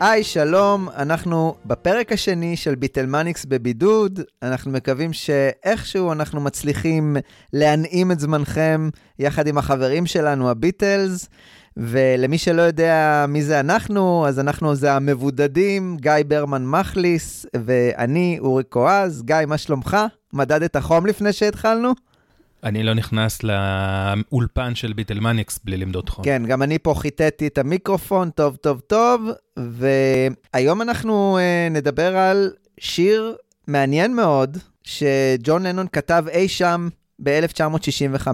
היי, שלום, אנחנו בפרק השני של ביטלמניקס בבידוד. אנחנו מקווים שאיכשהו אנחנו מצליחים להנעים את זמנכם יחד עם החברים שלנו, הביטלס. ולמי שלא יודע מי זה אנחנו, אז אנחנו זה המבודדים, גיא ברמן מחליס, ואני אורי קואז. גיא, מה שלומך? מדד את החום לפני שהתחלנו? אני לא נכנס לאולפן של ביטלמניקס בלי למדוד חום. כן, גם אני פה חיטאתי את המיקרופון, טוב, טוב, טוב, והיום אנחנו uh, נדבר על שיר מעניין מאוד, שג'ון לנון כתב אי שם ב-1965.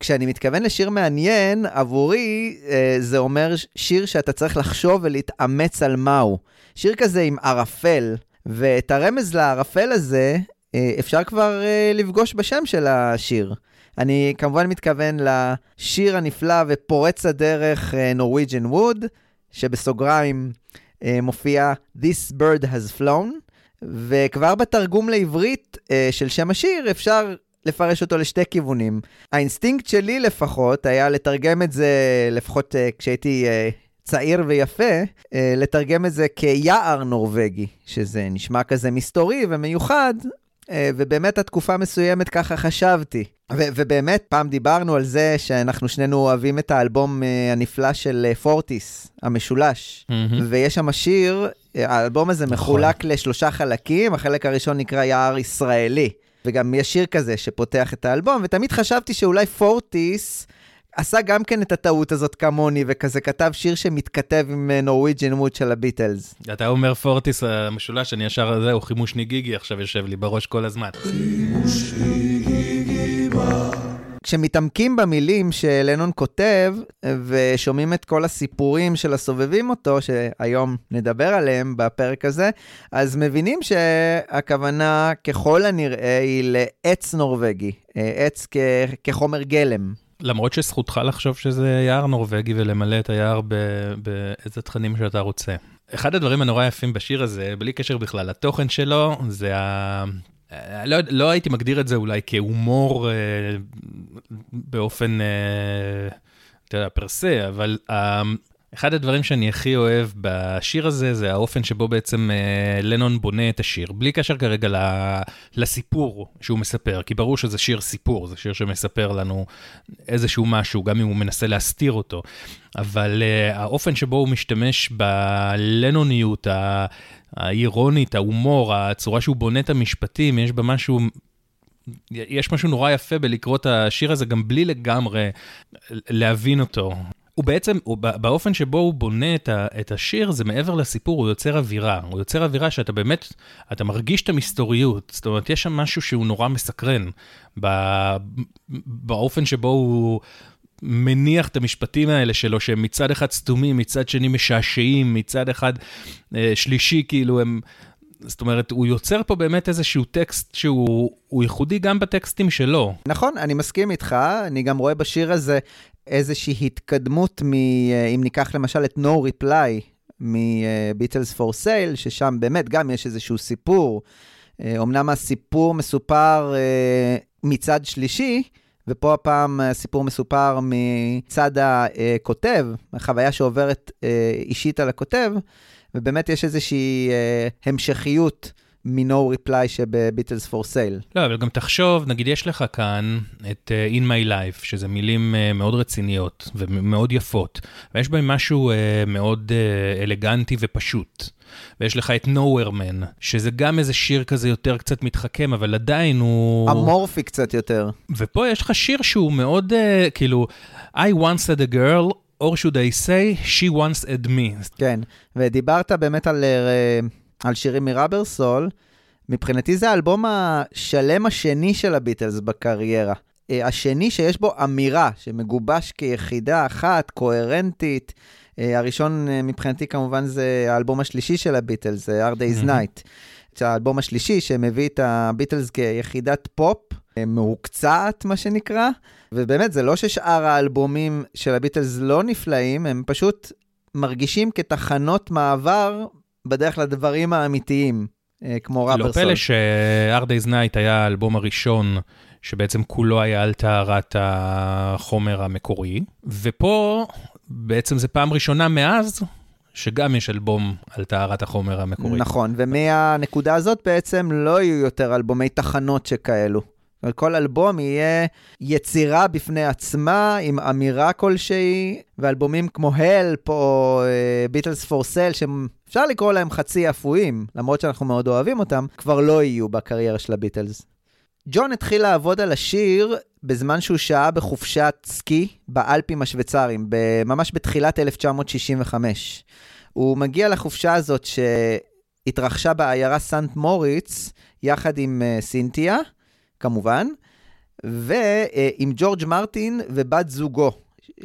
כשאני מתכוון לשיר מעניין, עבורי uh, זה אומר שיר שאתה צריך לחשוב ולהתאמץ על מהו. שיר כזה עם ערפל, ואת הרמז לערפל הזה אה, אפשר כבר אה, לפגוש בשם של השיר. אני כמובן מתכוון לשיר הנפלא ופורץ הדרך אה, Norwegian Wood, שבסוגריים מופיע This bird has flown, וכבר בתרגום לעברית של שם השיר אפשר לפרש אותו לשתי כיוונים. האינסטינקט שלי לפחות היה לתרגם את זה, לפחות כשהייתי צעיר ויפה, לתרגם את זה כיער נורבגי, שזה נשמע כזה מסתורי ומיוחד, אה, ובאמת התקופה מסוימת ככה חשבתי. ו- ובאמת, פעם דיברנו על זה שאנחנו שנינו אוהבים את האלבום uh, הנפלא של uh, פורטיס, המשולש. Mm-hmm. ויש שם שיר, האלבום הזה נכון. מחולק לשלושה חלקים, החלק הראשון נקרא יער ישראלי. וגם יש שיר כזה שפותח את האלבום, ותמיד חשבתי שאולי פורטיס... עשה גם כן את הטעות הזאת כמוני, וכזה כתב שיר שמתכתב עם נורוויג'ן מוד של הביטלס. אתה אומר פורטיס המשולש, אני ישר, זהו, חימוש ניגיגי עכשיו יושב לי בראש כל הזמן. חימוש ניגיגי כשמתעמקים במילים שלנון כותב, ושומעים את כל הסיפורים של הסובבים אותו, שהיום נדבר עליהם בפרק הזה, אז מבינים שהכוונה ככל הנראה היא לעץ נורבגי, עץ כ- כחומר גלם. למרות שזכותך לחשוב שזה יער נורבגי ולמלא את היער באיזה תכנים שאתה רוצה. אחד הדברים הנורא יפים בשיר הזה, בלי קשר בכלל לתוכן שלו, זה ה... לא, לא הייתי מגדיר את זה אולי כהומור אה, באופן, אה, אתה יודע, פרסה, אבל אה, אחד הדברים שאני הכי אוהב בשיר הזה, זה האופן שבו בעצם אה, לנון בונה את השיר, בלי קשר כרגע לסיפור שהוא מספר, כי ברור שזה שיר סיפור, זה שיר שמספר לנו איזשהו משהו, גם אם הוא מנסה להסתיר אותו. אבל אה, האופן שבו הוא משתמש בלנוניות, האירונית, ההומור, הצורה שהוא בונה את המשפטים, יש בה משהו יש משהו נורא יפה בלקרוא את השיר הזה גם בלי לגמרי להבין אותו. הוא בעצם, הוא, באופן שבו הוא בונה את, ה, את השיר, זה מעבר לסיפור, הוא יוצר אווירה. הוא יוצר אווירה שאתה באמת, אתה מרגיש את המסתוריות. זאת אומרת, יש שם משהו שהוא נורא מסקרן, ב, באופן שבו הוא מניח את המשפטים האלה שלו, שהם מצד אחד סתומים, מצד שני משעשעים, מצד אחד אה, שלישי, כאילו הם... זאת אומרת, הוא יוצר פה באמת איזשהו טקסט שהוא ייחודי גם בטקסטים שלו. נכון, אני מסכים איתך, אני גם רואה בשיר הזה איזושהי התקדמות מ... אה, אם ניקח למשל את No Reply מ-Beatles for Sale, ששם באמת גם יש איזשהו סיפור. אמנם הסיפור מסופר אה, מצד שלישי, ופה הפעם הסיפור מסופר מצד הכותב, החוויה שעוברת אה, אישית על הכותב, ובאמת יש איזושהי המשכיות. מ-No Reply שבביטלס פור סייל. לא, אבל גם תחשוב, נגיד יש לך כאן את uh, In My Life, שזה מילים uh, מאוד רציניות ומאוד יפות, ויש בהם משהו uh, מאוד uh, אלגנטי ופשוט. ויש לך את Nowhere Man, שזה גם איזה שיר כזה יותר קצת מתחכם, אבל עדיין הוא... אמורפי קצת יותר. ופה יש לך שיר שהוא מאוד, uh, כאילו, I once had a girl, or should I say, she once had me. כן, ודיברת באמת על... Uh, על שירים מראבר סול, מבחינתי זה האלבום השלם השני של הביטלס בקריירה. אה, השני שיש בו אמירה, שמגובש כיחידה אחת, קוהרנטית. אה, הראשון אה, מבחינתי כמובן זה האלבום השלישי של הביטלס, זה Hard Day's Night. זה האלבום השלישי שמביא את הביטלס כיחידת פופ, מהוקצעת מה שנקרא, ובאמת זה לא ששאר האלבומים של הביטלס לא נפלאים, הם פשוט מרגישים כתחנות מעבר בדרך לדברים האמיתיים, אה, כמו רברסון. לא פלא ש-Hard Day's Night היה האלבום הראשון שבעצם כולו היה על טהרת החומר המקורי, ופה בעצם זה פעם ראשונה מאז שגם יש אלבום על טהרת החומר המקורי. נכון, ומהנקודה הזאת בעצם לא יהיו יותר אלבומי תחנות שכאלו. כל אלבום יהיה יצירה בפני עצמה, עם אמירה כלשהי, ואלבומים כמו הלפ או ביטלס פור סל, שאפשר לקרוא להם חצי אפויים, למרות שאנחנו מאוד אוהבים אותם, כבר לא יהיו בקריירה של הביטלס. ג'ון התחיל לעבוד על השיר בזמן שהוא שהה בחופשת סקי באלפים השוויצריים, ממש בתחילת 1965. הוא מגיע לחופשה הזאת שהתרחשה בעיירה סנט מוריץ, יחד עם uh, סינתיה, כמובן, ועם ג'ורג' מרטין ובת זוגו,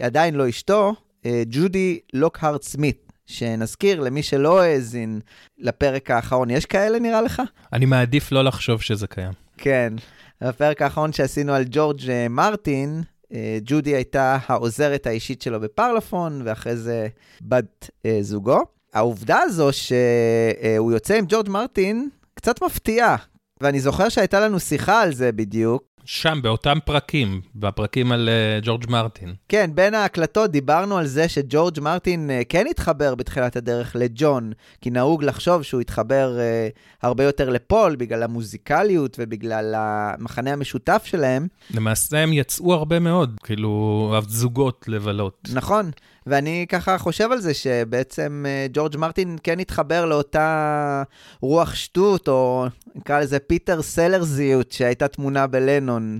עדיין לא אשתו, uh, ג'ודי לוקהארט סמית. שנזכיר למי שלא האזין לפרק האחרון, יש כאלה נראה לך? אני מעדיף לא לחשוב שזה קיים. כן. בפרק האחרון שעשינו על ג'ורג' אה, מרטין, אה, ג'ודי הייתה העוזרת האישית שלו בפרלפון, ואחרי זה בת אה, זוגו. העובדה הזו שהוא יוצא עם ג'ורג' מרטין קצת מפתיעה, ואני זוכר שהייתה לנו שיחה על זה בדיוק, שם, באותם פרקים, בפרקים על uh, ג'ורג' מרטין. כן, בין ההקלטות דיברנו על זה שג'ורג' מרטין uh, כן התחבר בתחילת הדרך לג'ון, כי נהוג לחשוב שהוא התחבר uh, הרבה יותר לפול בגלל המוזיקליות ובגלל המחנה המשותף שלהם. למעשה הם יצאו הרבה מאוד, כאילו, זוגות לבלות. נכון. ואני ככה חושב על זה שבעצם אה, ג'ורג' מרטין כן התחבר לאותה רוח שטות, או נקרא לזה פיטר סלרזיות שהייתה תמונה בלנון.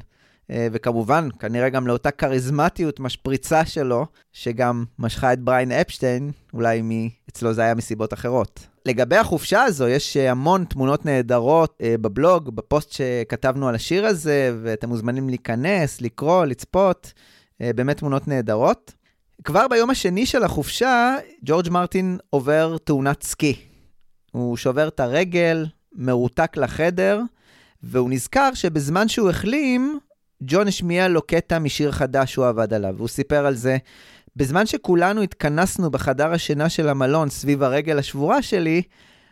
אה, וכמובן, כנראה גם לאותה כריזמטיות משפריצה שלו, שגם משכה את בריין אפשטיין, אולי מ... אצלו זה היה מסיבות אחרות. לגבי החופשה הזו, יש אה, המון תמונות נהדרות בבלוג, בפוסט שכתבנו על השיר הזה, ואתם מוזמנים להיכנס, לקרוא, לצפות, באמת תמונות נהדרות. כבר ביום השני של החופשה, ג'ורג' מרטין עובר תאונת סקי. הוא שובר את הרגל, מרותק לחדר, והוא נזכר שבזמן שהוא החלים, ג'ון השמיע לו קטע משיר חדש שהוא עבד עליו. הוא סיפר על זה, בזמן שכולנו התכנסנו בחדר השינה של המלון סביב הרגל השבורה שלי,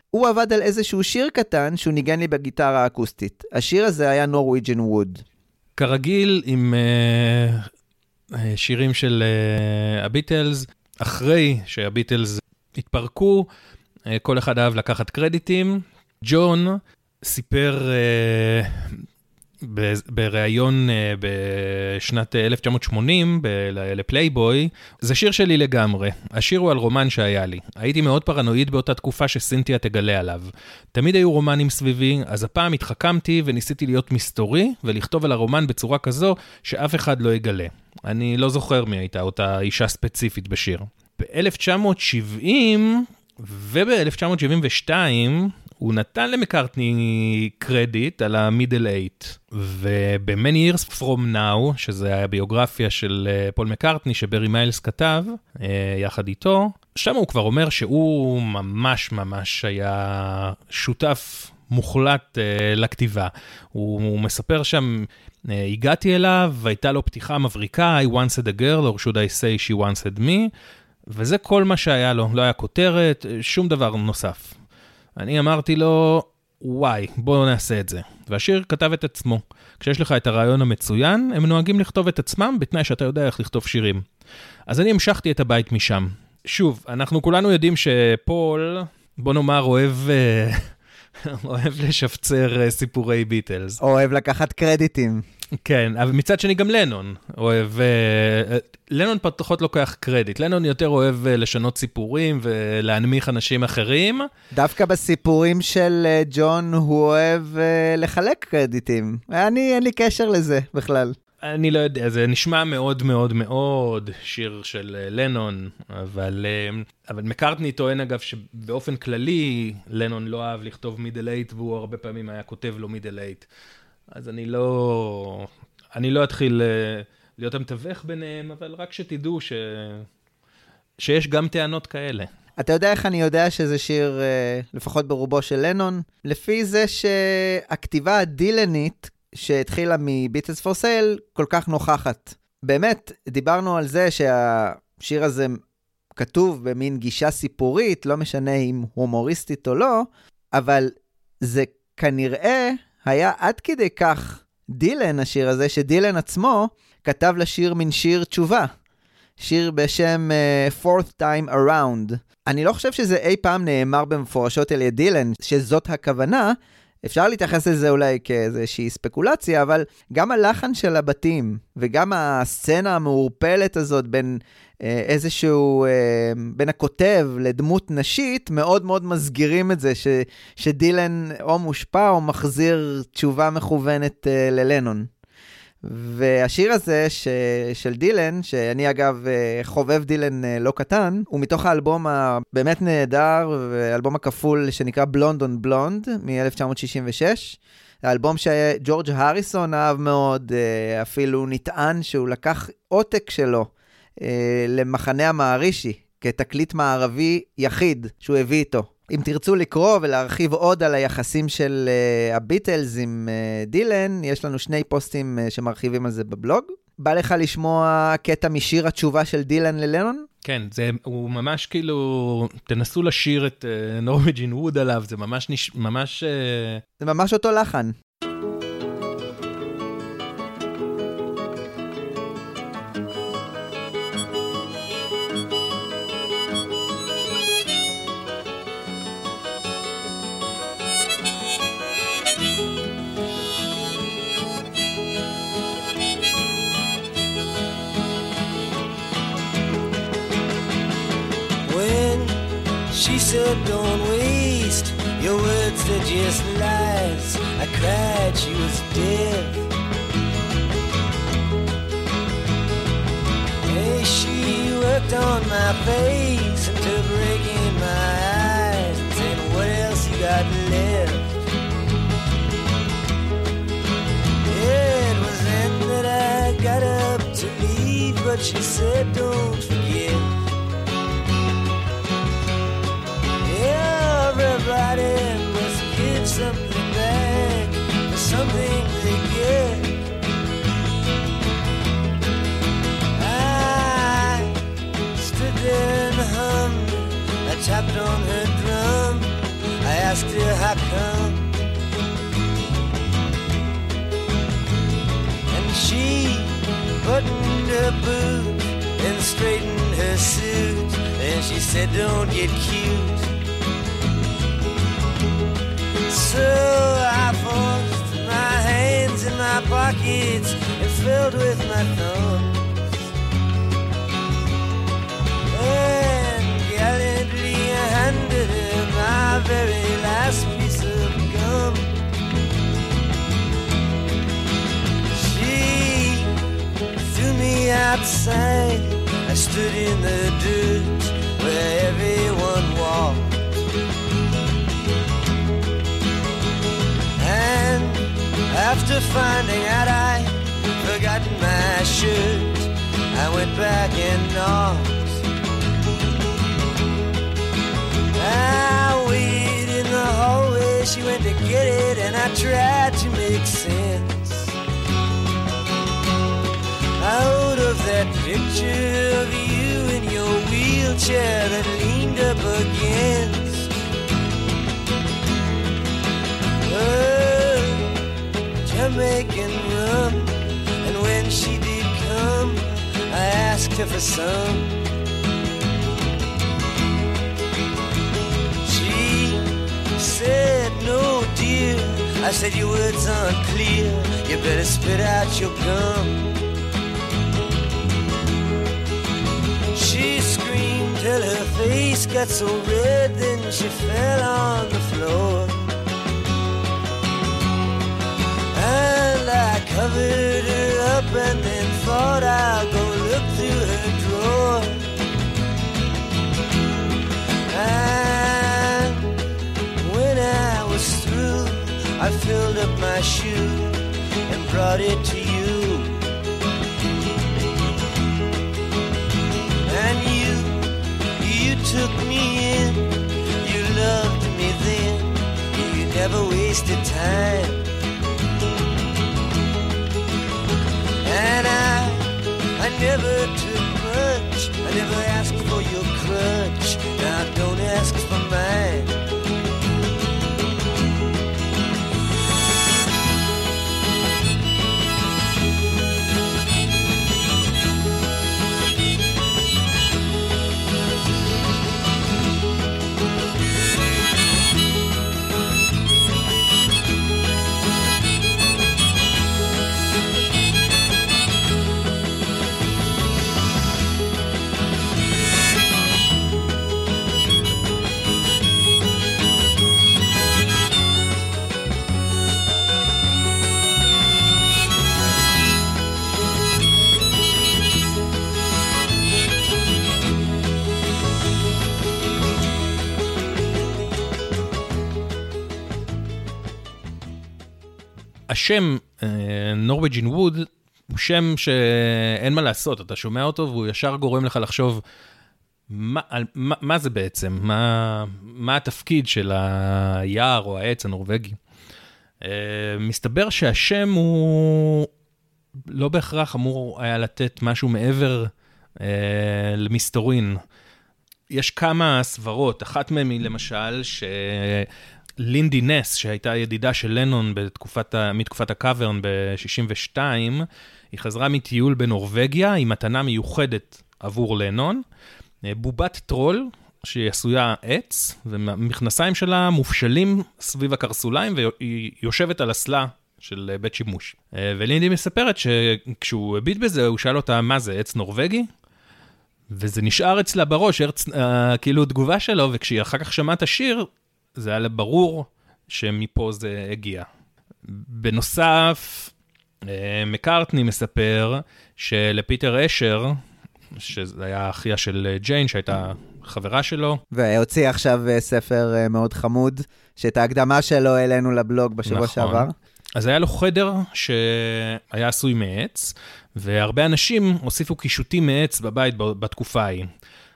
הוא עבד על איזשהו שיר קטן שהוא ניגן לי בגיטרה האקוסטית. השיר הזה היה נורוויג'ן ווד. כרגיל, עם uh, שירים של אה, הביטלס. אחרי שהביטלס התפרקו, אה, כל אחד אהב לקחת קרדיטים. ג'ון סיפר בריאיון בשנת 1980 לפלייבוי, זה שיר שלי לגמרי. השיר הוא על רומן שהיה לי. הייתי מאוד פרנואיד באותה תקופה שסינתיה תגלה עליו. תמיד היו רומנים סביבי, אז הפעם התחכמתי וניסיתי להיות מסתורי ולכתוב על הרומן בצורה כזו שאף אחד לא יגלה. אני לא זוכר מי הייתה אותה אישה ספציפית בשיר. ב-1970 וב-1972 הוא נתן למקארטני קרדיט על המידל אייט, וב-Many Years From Now, שזה הביוגרפיה של אה, פול מקארטני שברי מיילס כתב אה, יחד איתו, שם הוא כבר אומר שהוא ממש ממש היה שותף מוחלט uh, לכתיבה. הוא, הוא מספר שם, הגעתי אליו, הייתה לו פתיחה מבריקה, I once had a girl, or should I say she once had me, וזה כל מה שהיה לו, לא היה כותרת, שום דבר נוסף. אני אמרתי לו, וואי, בואו נעשה את זה. והשיר כתב את עצמו. כשיש לך את הרעיון המצוין, הם נוהגים לכתוב את עצמם בתנאי שאתה יודע איך לכתוב שירים. אז אני המשכתי את הבית משם. שוב, אנחנו כולנו יודעים שפול, בוא נאמר, אוהב... אוהב לשפצר אה, סיפורי ביטלס. אוהב לקחת קרדיטים. כן, אבל מצד שני גם לנון אוהב, אה, אה, לנון פחות לוקח קרדיט, לנון יותר אוהב לשנות סיפורים ולהנמיך אנשים אחרים. דווקא בסיפורים של ג'ון הוא אוהב לחלק קרדיטים. אני, אין לי קשר לזה בכלל. אני לא יודע, זה נשמע מאוד מאוד מאוד שיר של אה, לנון, אבל, אה, אבל מקארטני טוען אגב שבאופן כללי לנון לא אהב לכתוב מידל אייט והוא הרבה פעמים היה כותב לו מידל אייט. אז אני לא, אני לא אתחיל אה, להיות המתווך ביניהם, אבל רק שתדעו ש, שיש גם טענות כאלה. אתה יודע איך אני יודע שזה שיר, לפחות ברובו של לנון? לפי זה שהכתיבה הדילנית שהתחילה מביטלס פור סייל כל כך נוכחת. באמת, דיברנו על זה שהשיר הזה כתוב במין גישה סיפורית, לא משנה אם הומוריסטית או לא, אבל זה כנראה היה עד כדי כך דילן, השיר הזה, שדילן עצמו כתב לשיר מין שיר תשובה. שיר בשם uh, Fourth Time Around. אני לא חושב שזה אי פעם נאמר במפורשות על ידי דילן, שזאת הכוונה, אפשר להתייחס לזה אולי כאיזושהי ספקולציה, אבל גם הלחן של הבתים וגם הסצנה המעורפלת הזאת בין אה, איזשהו, אה, בין הכותב לדמות נשית, מאוד מאוד מסגירים את זה ש, שדילן או מושפע או מחזיר תשובה מכוונת אה, ללנון. והשיר הזה ש... של דילן, שאני אגב אה, חובב דילן אה, לא קטן, הוא מתוך האלבום הבאמת נהדר, האלבום הכפול שנקרא בלונד און בלונד מ-1966. האלבום שג'ורג' הריסון אהב מאוד, אה, אפילו נטען שהוא לקח עותק שלו למחנה המערישי, כתקליט מערבי יחיד שהוא הביא איתו. אם תרצו לקרוא ולהרחיב עוד על היחסים של uh, הביטלס עם uh, דילן, יש לנו שני פוסטים uh, שמרחיבים על זה בבלוג. בא לך לשמוע קטע משיר התשובה של דילן ללנון? כן, זה, הוא ממש כאילו, תנסו לשיר את נורמג'ין uh, ווד עליו, זה ממש, נש, ממש... Uh... זה ממש אותו לחן. Your words, they're just lies. I cried, she was dead. Hey, she worked on my face until breaking my eyes and saying, What else you got left? It was then that I got up to leave, but she said, Don't forget. Everybody must give something back for something they get. I stood there and hummed. I tapped on her drum. I asked her how come. And she buttoned her boot and straightened her suit. And she said, Don't get cute. So I forced my hands in my pockets and filled with my thumbs. And gallantly I handed her my very last piece of gum. She threw me outside. I stood in the dirt where everyone walked. After finding out I'd forgotten my shirt, I went back and knocked. I waited in the hallway, she went to get it, and I tried to make sense out of that picture of you in your wheelchair that leaned up against. Jamaican rum. And when she did come, I asked her for some. She said, No, dear. I said, Your words aren't clear. You better spit out your gum. She screamed till her face got so red, then she fell on the floor. And I covered her up and then thought I'll go look through her drawer. And when I was through, I filled up my shoe and brought it to you. And you, you took me in, you loved me then, you never wasted time. And I, I never took much. I never asked for your crutch. Now don't ask for mine. השם נורבג'ין ווד הוא שם שאין מה לעשות, אתה שומע אותו והוא ישר גורם לך לחשוב מה, מה, מה זה בעצם, מה, מה התפקיד של היער או העץ הנורבגי. מסתבר שהשם הוא לא בהכרח אמור היה לתת משהו מעבר למסתורין. יש כמה סברות, אחת מהן היא למשל שלינדי נס, שהייתה ידידה של לנון בתקופת, מתקופת הקאברן ב-62, היא חזרה מטיול בנורבגיה עם מתנה מיוחדת עבור לנון, בובת טרול שהיא עשויה עץ, ומכנסיים שלה מופשלים סביב הקרסוליים והיא יושבת על אסלה של בית שימוש. ולינדי מספרת שכשהוא הביט בזה, הוא שאל אותה, מה זה, עץ נורבגי? וזה נשאר אצלה בראש, ארץ, אה, כאילו תגובה שלו, וכשהיא אחר כך שמעה את השיר, זה היה ברור שמפה זה הגיע. בנוסף, uh, מקארטני מספר שלפיטר אשר, שזה היה אחיה של ג'יין, שהייתה חברה שלו. והוציא עכשיו ספר מאוד חמוד, שאת ההקדמה שלו העלינו לבלוג בשבוע נכון. שעבר. אז היה לו חדר שהיה עשוי מעץ, והרבה אנשים הוסיפו קישוטים מעץ בבית בתקופה ההיא.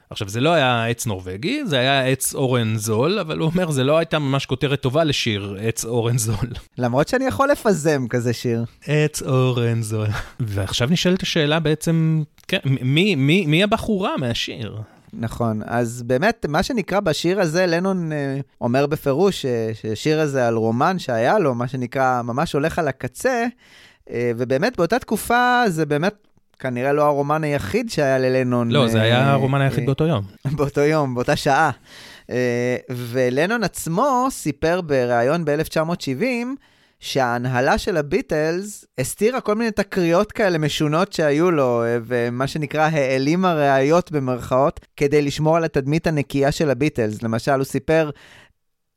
עכשיו, זה לא היה עץ נורבגי, זה היה עץ אורן זול, אבל הוא אומר, זה לא הייתה ממש כותרת טובה לשיר עץ אורן זול. למרות שאני יכול לפזם כזה שיר. עץ אורן זול. ועכשיו נשאלת השאלה בעצם, כן, מי, מי, מי הבחורה מהשיר? נכון, אז באמת, מה שנקרא בשיר הזה, לנון אה, אומר בפירוש אה, ששיר הזה על רומן שהיה לו, מה שנקרא, ממש הולך על הקצה, אה, ובאמת באותה תקופה זה באמת כנראה לא הרומן היחיד שהיה ללנון. לא, זה היה הרומן היחיד באותו יום. באותו יום, באותה שעה. ולנון עצמו סיפר בריאיון ב-1970, שההנהלה של הביטלס הסתירה כל מיני תקריות כאלה משונות שהיו לו, ומה שנקרא העלימה ראיות במרכאות, כדי לשמור על התדמית הנקייה של הביטלס. למשל, הוא סיפר,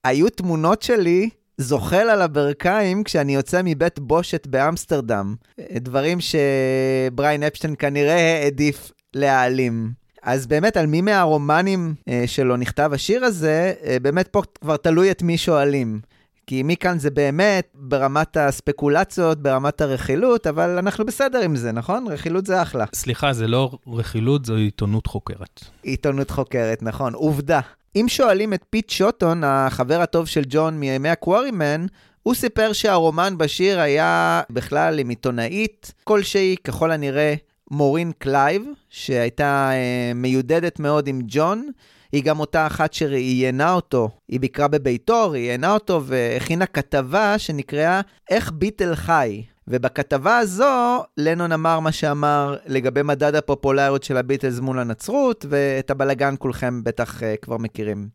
היו תמונות שלי זוחל על הברכיים כשאני יוצא מבית בושת באמסטרדם. דברים שבריין אפשטיין כנראה העדיף להעלים. אז באמת, על מי מהרומנים אה, שלו נכתב השיר הזה, אה, באמת פה כבר תלוי את מי שואלים. כי מכאן זה באמת ברמת הספקולציות, ברמת הרכילות, אבל אנחנו בסדר עם זה, נכון? רכילות זה אחלה. סליחה, זה לא רכילות, זו עיתונות חוקרת. עיתונות חוקרת, נכון. עובדה. אם שואלים את פיט שוטון, החבר הטוב של ג'ון מימי הקוורימן, הוא סיפר שהרומן בשיר היה בכלל עם עיתונאית כלשהי, ככל הנראה מורין קלייב, שהייתה אה, מיודדת מאוד עם ג'ון. היא גם אותה אחת שראיינה אותו, היא ביקרה בביתו, ראיינה אותו והכינה כתבה שנקראה "איך ביטל חי". ובכתבה הזו, לנון אמר מה שאמר לגבי מדד הפופולריות של הביטלס מול הנצרות, ואת הבלגן כולכם בטח אה, כבר מכירים.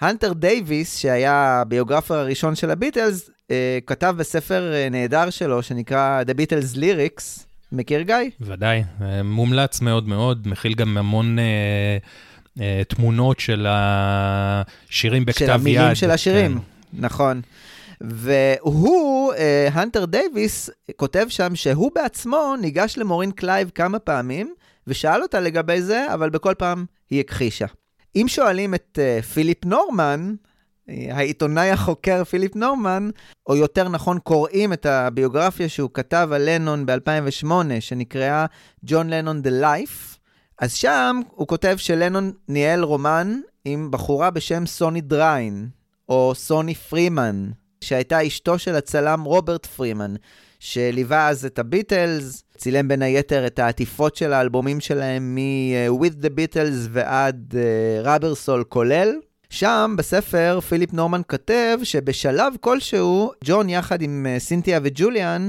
הנטר דייוויס, שהיה הביוגרף הראשון של הביטלס, uh, כתב בספר uh, נהדר שלו, שנקרא The Beatles Lyrics. מכיר, גיא? ודאי, מומלץ מאוד מאוד, מכיל גם המון... Uh... תמונות של השירים בכתב יד. של המילים יד. של השירים, כן. נכון. והוא, הנטר uh, דייוויס, כותב שם שהוא בעצמו ניגש למורין קלייב כמה פעמים, ושאל אותה לגבי זה, אבל בכל פעם היא הכחישה. אם שואלים את uh, פיליפ נורמן, העיתונאי החוקר פיליפ נורמן, או יותר נכון קוראים את הביוגרפיה שהוא כתב על לנון ב-2008, שנקראה ג'ון לנון The Life, אז שם הוא כותב שלנון ניהל רומן עם בחורה בשם סוני דריין, או סוני פרימן, שהייתה אשתו של הצלם רוברט פרימן, שליווה אז את הביטלס, צילם בין היתר את העטיפות של האלבומים שלהם מ-With the Beatles ועד ראבר uh, סול כולל. שם, בספר, פיליפ נורמן כותב שבשלב כלשהו, ג'ון יחד עם uh, סינתיה וג'וליאן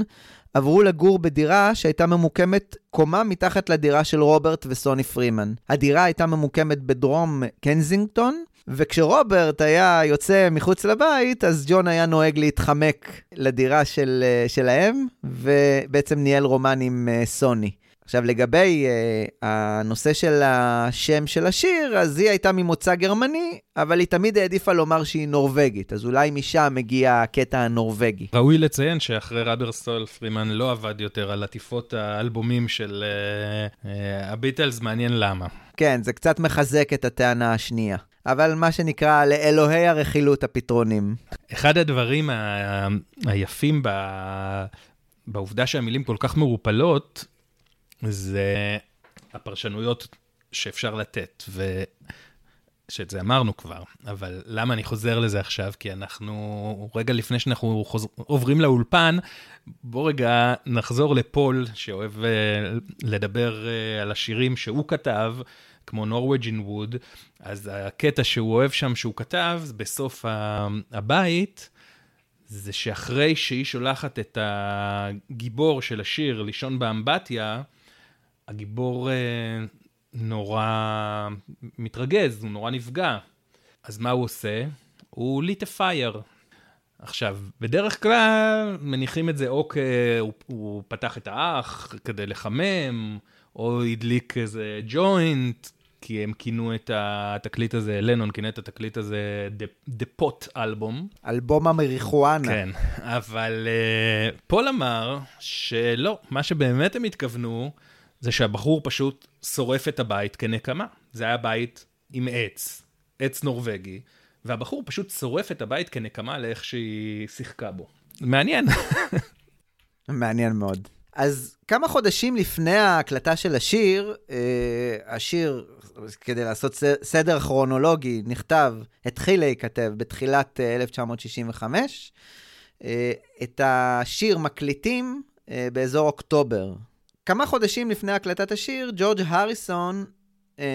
עברו לגור בדירה שהייתה ממוקמת קומה מתחת לדירה של רוברט וסוני פרימן. הדירה הייתה ממוקמת בדרום קנזינגטון, וכשרוברט היה יוצא מחוץ לבית, אז ג'ון היה נוהג להתחמק לדירה של, אה, שלהם, ובעצם ניהל רומן עם אה, סוני. עכשיו, לגבי uh, הנושא של השם של השיר, אז היא הייתה ממוצא גרמני, אבל היא תמיד העדיפה לומר שהיא נורבגית, אז אולי משם מגיע הקטע הנורבגי. ראוי לציין שאחרי ראברסטול פרימן לא עבד יותר על עטיפות האלבומים של uh, uh, הביטלס, מעניין למה. כן, זה קצת מחזק את הטענה השנייה. אבל מה שנקרא, לאלוהי הרכילות הפתרונים. אחד הדברים ה... היפים ב... בעובדה שהמילים כל כך מעורפלות, זה הפרשנויות שאפשר לתת, ושאת זה אמרנו כבר, אבל למה אני חוזר לזה עכשיו? כי אנחנו, רגע לפני שאנחנו חוזר, עוברים לאולפן, בוא רגע נחזור לפול, שאוהב אה, לדבר אה, על השירים שהוא כתב, כמו נורווג'ין ווד, אז הקטע שהוא אוהב שם, שהוא כתב, בסוף הבית, זה שאחרי שהיא שולחת את הגיבור של השיר לישון באמבטיה, הגיבור אה, נורא מתרגז, הוא נורא נפגע. אז מה הוא עושה? הוא ליט a fire. עכשיו, בדרך כלל מניחים את זה או כ... הוא, הוא פתח את האח כדי לחמם, או הדליק איזה ג'וינט, כי הם כינו את התקליט הזה, לנון כינה את התקליט הזה דה פוט אלבום. אלבום המריחואנה. כן, אבל uh, פול אמר שלא, מה שבאמת הם התכוונו, זה שהבחור פשוט שורף את הבית כנקמה. זה היה בית עם עץ, עץ נורבגי, והבחור פשוט שורף את הבית כנקמה לאיך שהיא שיחקה בו. מעניין. מעניין מאוד. אז כמה חודשים לפני ההקלטה של השיר, אה, השיר, כדי לעשות סדר כרונולוגי, נכתב, התחיל להיכתב בתחילת 1965. אה, אה, את השיר מקליטים באזור אוקטובר. כמה חודשים לפני הקלטת השיר, ג'ורג' הריסון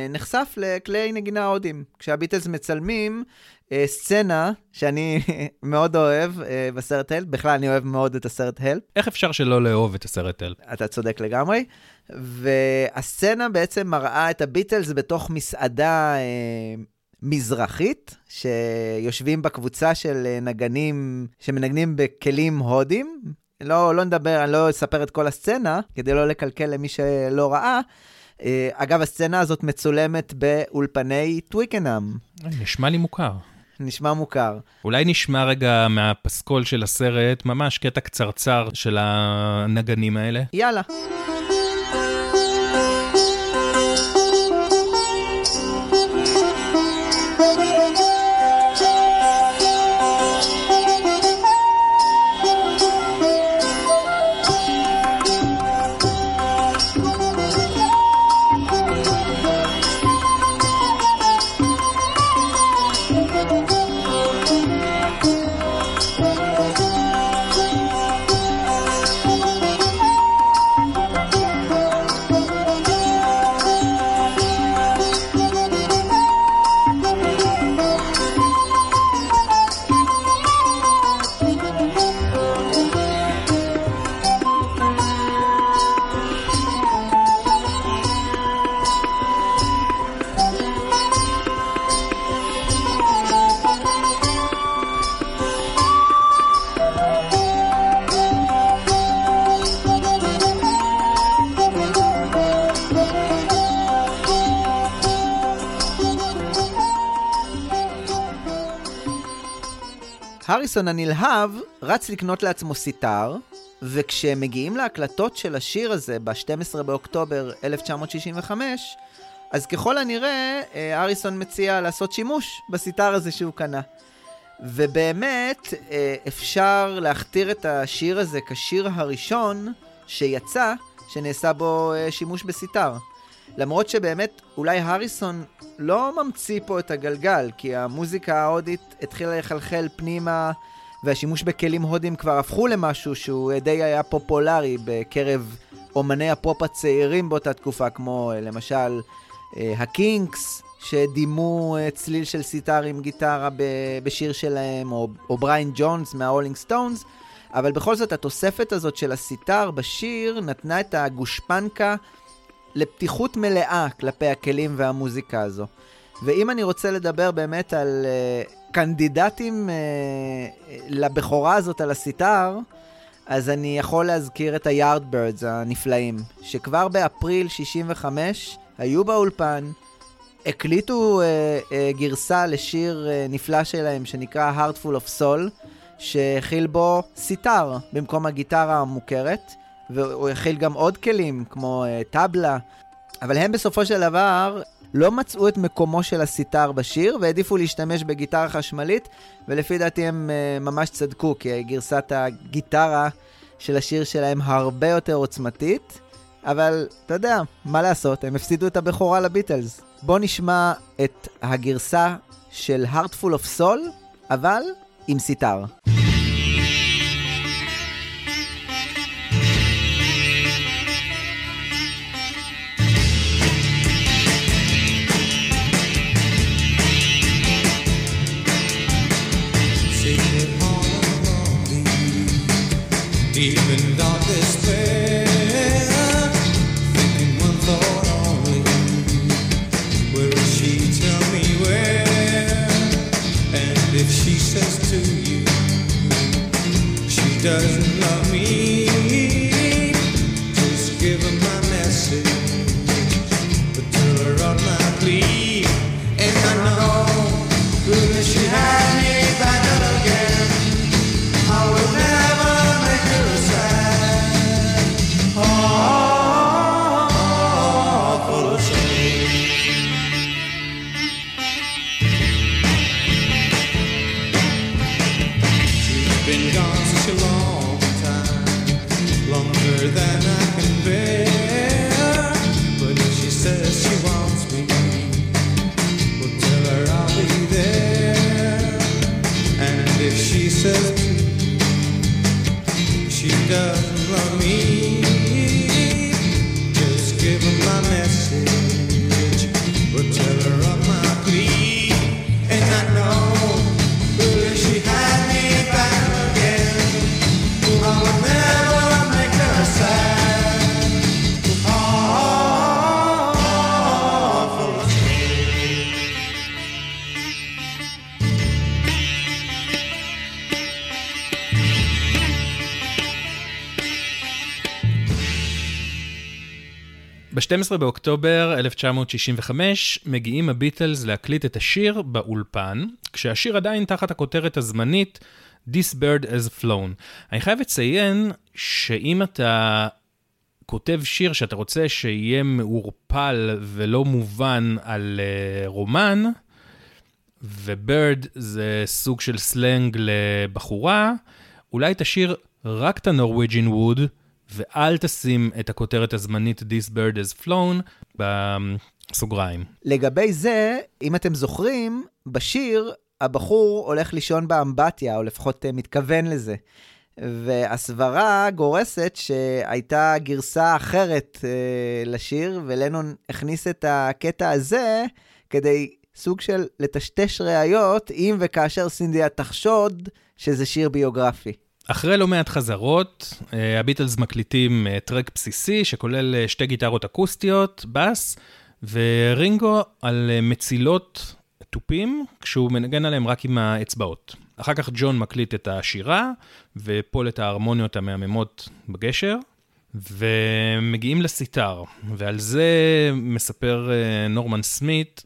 נחשף לכלי נגינה הודים. כשהביטלס מצלמים אה, סצנה שאני מאוד אוהב אה, בסרט הלפ, בכלל אני אוהב מאוד את הסרט הלפ. איך אפשר שלא לאהוב את הסרט הלפ? אתה צודק לגמרי. והסצנה בעצם מראה את הביטלס בתוך מסעדה אה, מזרחית, שיושבים בקבוצה של נגנים שמנגנים בכלים הודים. לא, לא נדבר, אני לא אספר את כל הסצנה, כדי לא לקלקל למי שלא ראה. אה, אגב, הסצנה הזאת מצולמת באולפני טוויקנאם. נשמע לי מוכר. נשמע מוכר. אולי נשמע רגע מהפסקול של הסרט, ממש קטע קצרצר של הנגנים האלה. יאללה. הריסון הנלהב רץ לקנות לעצמו סיטר, וכשהם מגיעים להקלטות של השיר הזה ב-12 באוקטובר 1965, אז ככל הנראה, אה, אריסון מציע לעשות שימוש בסיטר הזה שהוא קנה. ובאמת, אה, אפשר להכתיר את השיר הזה כשיר הראשון שיצא, שנעשה בו אה, שימוש בסיטר. למרות שבאמת, אולי הריסון לא ממציא פה את הגלגל, כי המוזיקה ההודית התחילה לחלחל פנימה, והשימוש בכלים הודים כבר הפכו למשהו שהוא די היה פופולרי בקרב אומני הפופ הצעירים באותה תקופה, כמו אה, למשל אה, הקינקס, שדימו אה, צליל של סיטר עם גיטרה בשיר שלהם, או, או בריין ג'ונס מהרולינג סטונס, אבל בכל זאת התוספת הזאת של הסיטר בשיר נתנה את הגושפנקה לפתיחות מלאה כלפי הכלים והמוזיקה הזו. ואם אני רוצה לדבר באמת על uh, קנדידטים uh, לבכורה הזאת על הסיטר, אז אני יכול להזכיר את היארדברדס הנפלאים, שכבר באפריל 65 היו באולפן, הקליטו uh, uh, גרסה לשיר uh, נפלא שלהם שנקרא Heartful of Soul, שהכיל בו סיטר במקום הגיטרה המוכרת. והוא הכיל גם עוד כלים, כמו uh, טבלה, אבל הם בסופו של דבר לא מצאו את מקומו של הסיטר בשיר והעדיפו להשתמש בגיטרה חשמלית, ולפי דעתי הם uh, ממש צדקו, כי גרסת הגיטרה של השיר שלהם הרבה יותר עוצמתית, אבל אתה יודע, מה לעשות, הם הפסידו את הבכורה לביטלס. בואו נשמע את הגרסה של Heartful of Soul, אבל עם סיטר. deep in ב-12 באוקטובר 1965 מגיעים הביטלס להקליט את השיר באולפן, כשהשיר עדיין תחת הכותרת הזמנית This Bird Has Flown. אני חייב לציין שאם אתה כותב שיר שאתה רוצה שיהיה מעורפל ולא מובן על uh, רומן, ובירד זה סוג של סלנג לבחורה, אולי תשאיר רק את הנורוויג'ין ווד, ואל תשים את הכותרת הזמנית This bird has flown בסוגריים. לגבי זה, אם אתם זוכרים, בשיר הבחור הולך לישון באמבטיה, או לפחות אה, מתכוון לזה. והסברה גורסת שהייתה גרסה אחרת אה, לשיר, ולנון הכניס את הקטע הזה כדי סוג של לטשטש ראיות, אם וכאשר סינדיה תחשוד שזה שיר ביוגרפי. אחרי לא מעט חזרות, אה, הביטלס מקליטים אה, טרק בסיסי שכולל אה, שתי גיטרות אקוסטיות, בס, ורינגו על מצילות תופים, כשהוא מנגן עליהם רק עם האצבעות. אחר כך ג'ון מקליט את השירה, ופול את ההרמוניות המהממות בגשר, ומגיעים לסיטר, ועל זה מספר נורמן סמית,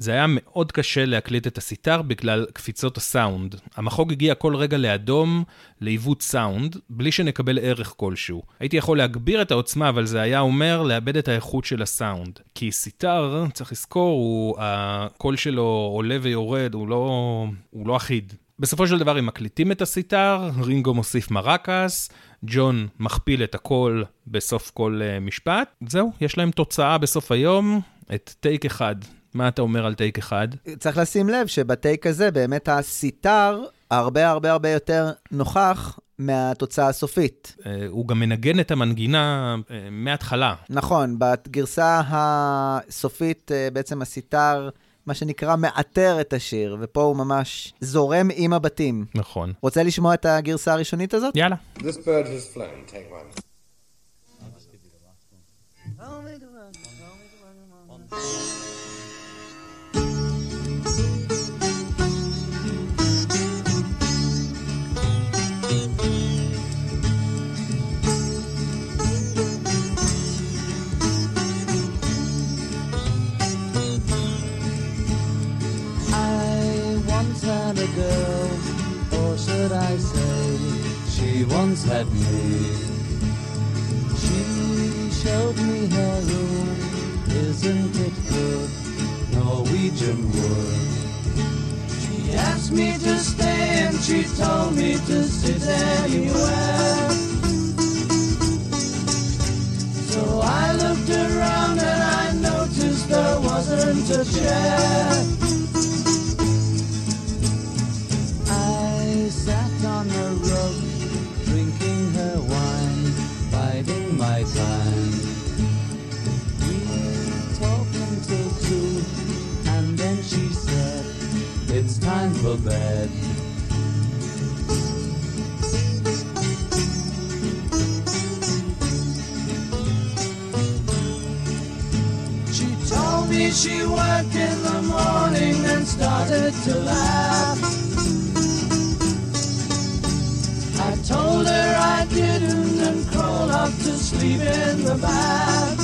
זה היה מאוד קשה להקליט את הסיטר בגלל קפיצות הסאונד. המחוג הגיע כל רגע לאדום, לעיוות סאונד, בלי שנקבל ערך כלשהו. הייתי יכול להגביר את העוצמה, אבל זה היה אומר לאבד את האיכות של הסאונד. כי סיטר, צריך לזכור, הוא, הקול שלו עולה ויורד, הוא לא, הוא לא אחיד. בסופו של דבר הם מקליטים את הסיטר, רינגו מוסיף מרקס, ג'ון מכפיל את הקול בסוף כל uh, משפט. זהו, יש להם תוצאה בסוף היום, את טייק אחד. מה אתה אומר על טייק אחד? צריך לשים לב שבטייק הזה באמת הסיטר הרבה הרבה הרבה יותר נוכח מהתוצאה הסופית. הוא גם מנגן את המנגינה מההתחלה. נכון, בגרסה הסופית בעצם הסיטר, מה שנקרא, מאתר את השיר, ופה הוא ממש זורם עם הבתים. נכון. רוצה לשמוע את הגרסה הראשונית הזאת? יאללה. This bird has flown, take one. I always had me. Off to sleep in the bath.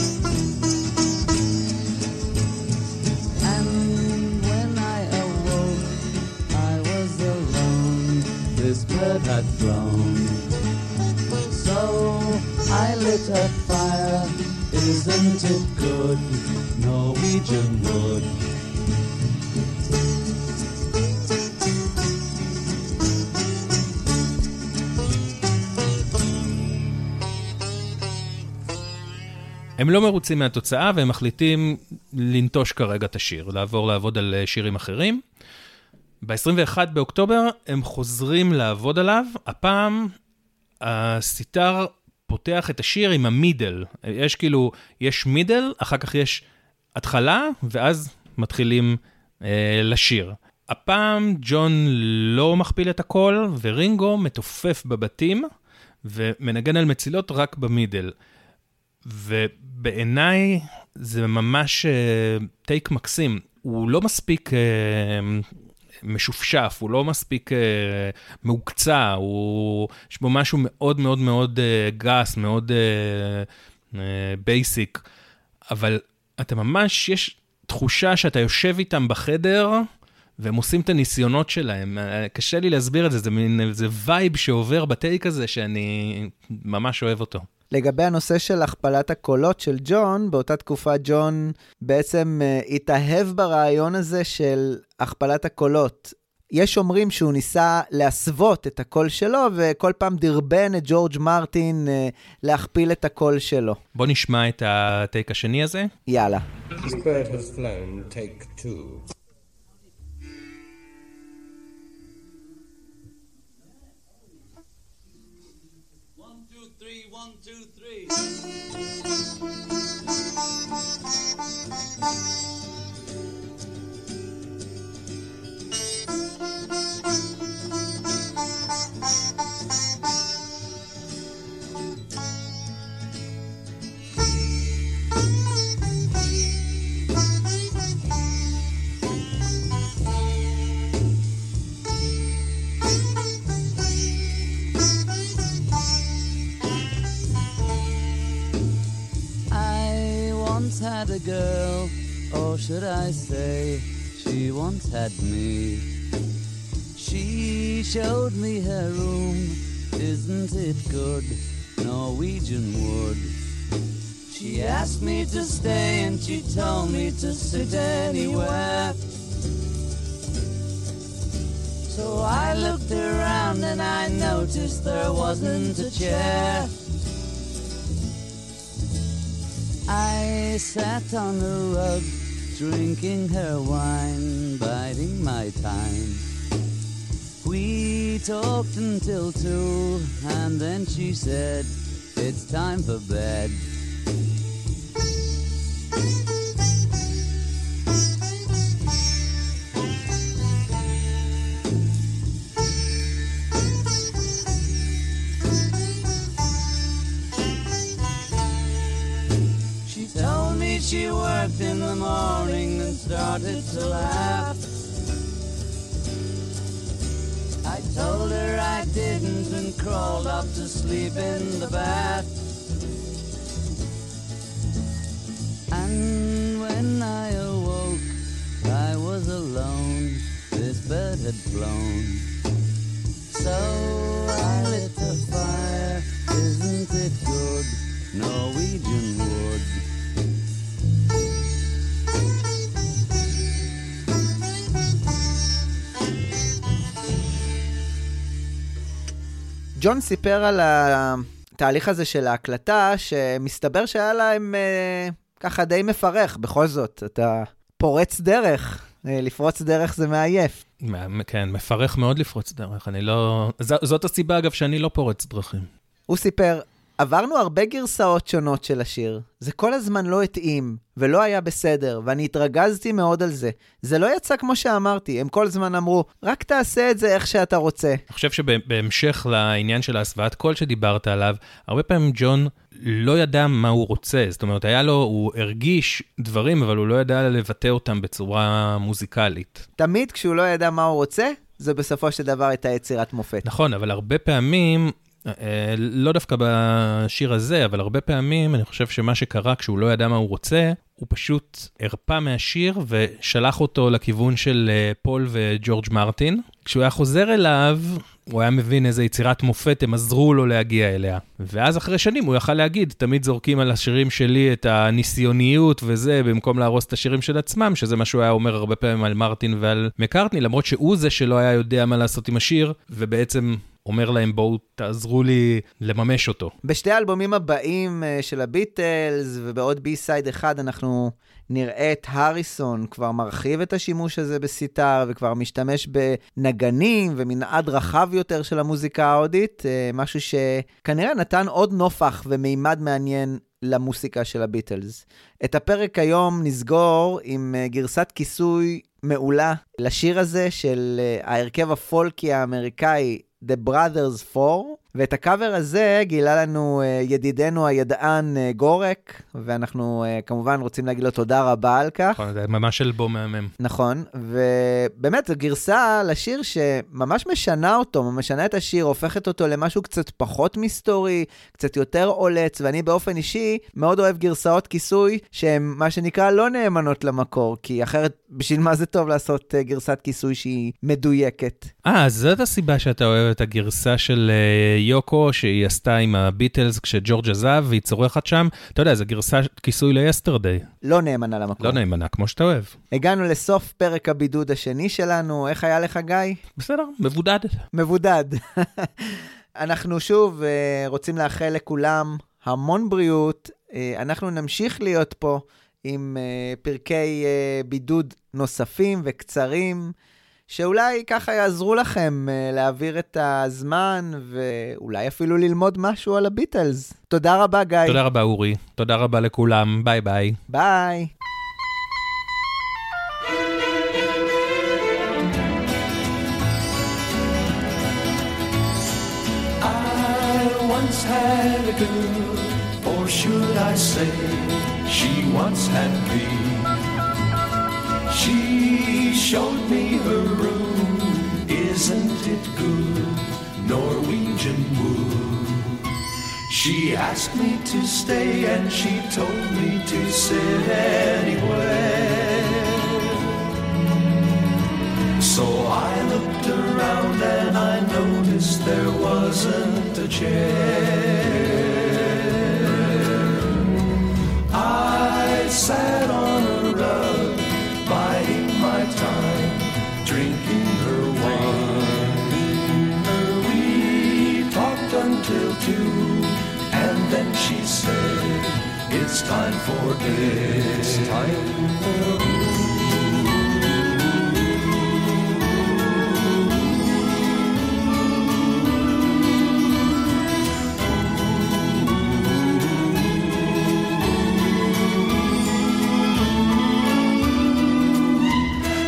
And when I awoke, I was alone. This bird had flown. So I lit a fire. Isn't it good? Norwegian wood. הם לא מרוצים מהתוצאה והם מחליטים לנטוש כרגע את השיר, לעבור לעבוד על אה, שירים אחרים. ב-21 באוקטובר הם חוזרים לעבוד עליו, הפעם הסיטר פותח את השיר עם המידל. יש כאילו, יש מידל, אחר כך יש התחלה, ואז מתחילים אה, לשיר. הפעם ג'ון לא מכפיל את הקול, ורינגו מתופף בבתים, ומנגן על מצילות רק ב middle. ובעיניי זה ממש take מקסים. הוא לא מספיק uh, משופשף, הוא לא מספיק uh, מהוקצע, הוא... יש בו משהו מאוד מאוד מאוד uh, גס, מאוד basic, uh, uh, אבל אתה ממש, יש תחושה שאתה יושב איתם בחדר, והם עושים את הניסיונות שלהם. קשה לי להסביר את זה, זה מין, זה vibe שעובר ב take הזה שאני ממש אוהב אותו. לגבי הנושא של הכפלת הקולות של ג'ון, באותה תקופה ג'ון בעצם uh, התאהב ברעיון הזה של הכפלת הקולות. יש אומרים שהוא ניסה להסוות את הקול שלו, וכל פעם דרבן את ג'ורג' מרטין uh, להכפיל את הקול שלו. בוא נשמע את ה take השני הזה. יאללה. This bird has flown, take two. Thank you. Once had a girl, or should I say, she once had me. She showed me her room, isn't it good? Norwegian wood. She asked me to stay and she told me to sit anywhere. So I looked around and I noticed there wasn't a chair. I sat on the rug, drinking her wine, biding my time. We talked until two, and then she said, It's time for bed. Started to laugh. I told her I didn't and crawled up to sleep in the bath. And when I awoke, I was alone. This bed had flown. So ג'ון סיפר על התהליך הזה של ההקלטה, שמסתבר שהיה להם אה, ככה די מפרך, בכל זאת, אתה פורץ דרך. אה, לפרוץ דרך זה מעייף. כן, מפרך מאוד לפרוץ דרך, אני לא... ז- זאת הסיבה, אגב, שאני לא פורץ דרכים. הוא סיפר, עברנו הרבה גרסאות שונות של השיר. זה כל הזמן לא התאים, ולא היה בסדר, ואני התרגזתי מאוד על זה. זה לא יצא כמו שאמרתי, הם כל הזמן אמרו, רק תעשה את זה איך שאתה רוצה. אני חושב שבהמשך לעניין של ההסוואת קול שדיברת עליו, הרבה פעמים ג'ון לא ידע מה הוא רוצה. זאת אומרת, היה לו, הוא הרגיש דברים, אבל הוא לא ידע לבטא אותם בצורה מוזיקלית. תמיד כשהוא לא ידע מה הוא רוצה, זה בסופו של דבר הייתה יצירת מופת. נכון, אבל הרבה פעמים, לא דווקא בשיר הזה, אבל הרבה פעמים אני חושב שמה שקרה כשהוא לא ידע מה הוא רוצה, הוא פשוט הרפא מהשיר ושלח אותו לכיוון של אה, פול וג'ורג' מרטין. כשהוא היה חוזר אליו, הוא היה מבין איזה יצירת מופת הם עזרו לו להגיע אליה. ואז אחרי שנים הוא יכל להגיד, תמיד זורקים על השירים שלי את הניסיוניות וזה, במקום להרוס את השירים של עצמם, שזה מה שהוא היה אומר הרבה פעמים על מרטין ועל מקארטני, למרות שהוא זה שלא היה יודע מה לעשות עם השיר, ובעצם אומר להם, בואו תעזרו לי לממש אותו. בשתי האלבומים הבאים אה, של הביטלס, ובעוד בי-סייד אחד, אנחנו נראה את הריסון כבר מרחיב את השימוש הזה בסיטאר, וכבר משתמש בנגנים ומנעד רחב יותר של המוזיקה ההודית, אה, משהו שכנראה נתן עוד נופח ומימד מעניין למוסיקה של הביטלס. את הפרק היום נסגור עם אה, גרסת כיסוי מעולה לשיר הזה של ההרכב הפולקי האמריקאי The Brothers 4, ואת הקאבר הזה גילה לנו אה, ידידנו הידען אה, גורק, ואנחנו אה, כמובן רוצים להגיד לו תודה רבה על כך. נכון, זה ממש אלבום מהמם. נכון, ובאמת זו גרסה לשיר שממש משנה אותו, משנה את השיר, הופכת אותו למשהו קצת פחות מסתורי, קצת יותר עולץ, ואני באופן אישי מאוד אוהב גרסאות כיסוי שהן מה שנקרא לא נאמנות למקור, כי אחרת בשביל מה זה טוב לעשות גרסת כיסוי שהיא מדויקת. אה, זאת הסיבה שאתה אוהב את הגרסה של יוקו, שהיא עשתה עם הביטלס כשג'ורג' עזב, והיא צורחת שם. אתה יודע, זו גרסה כיסוי ליסטרדי. לא נאמנה למקור. לא נאמנה, כמו שאתה אוהב. הגענו לסוף פרק הבידוד השני שלנו, איך היה לך גיא? בסדר, מבודד. מבודד. אנחנו שוב אה, רוצים לאחל לכולם המון בריאות. אה, אנחנו נמשיך להיות פה עם אה, פרקי בידוד נוספים וקצרים, שאולי ככה יעזרו לכם אה, להעביר את הזמן ואולי אפילו ללמוד משהו על הביטלס. תודה רבה, גיא. תודה רבה, אורי. תודה רבה לכולם. ביי ביי. ביי. I once had a girl, or should I say, she once had me. She showed me her room, isn't it good? Norwegian wood. She asked me to stay and she told me to sit anywhere. So I looked around and I noticed there wasn't a chair. I sat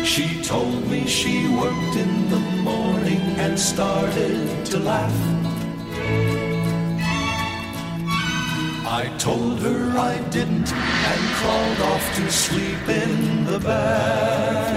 She told me she worked in the morning and started to laugh. I told her I didn't and crawled to sleep in the bath.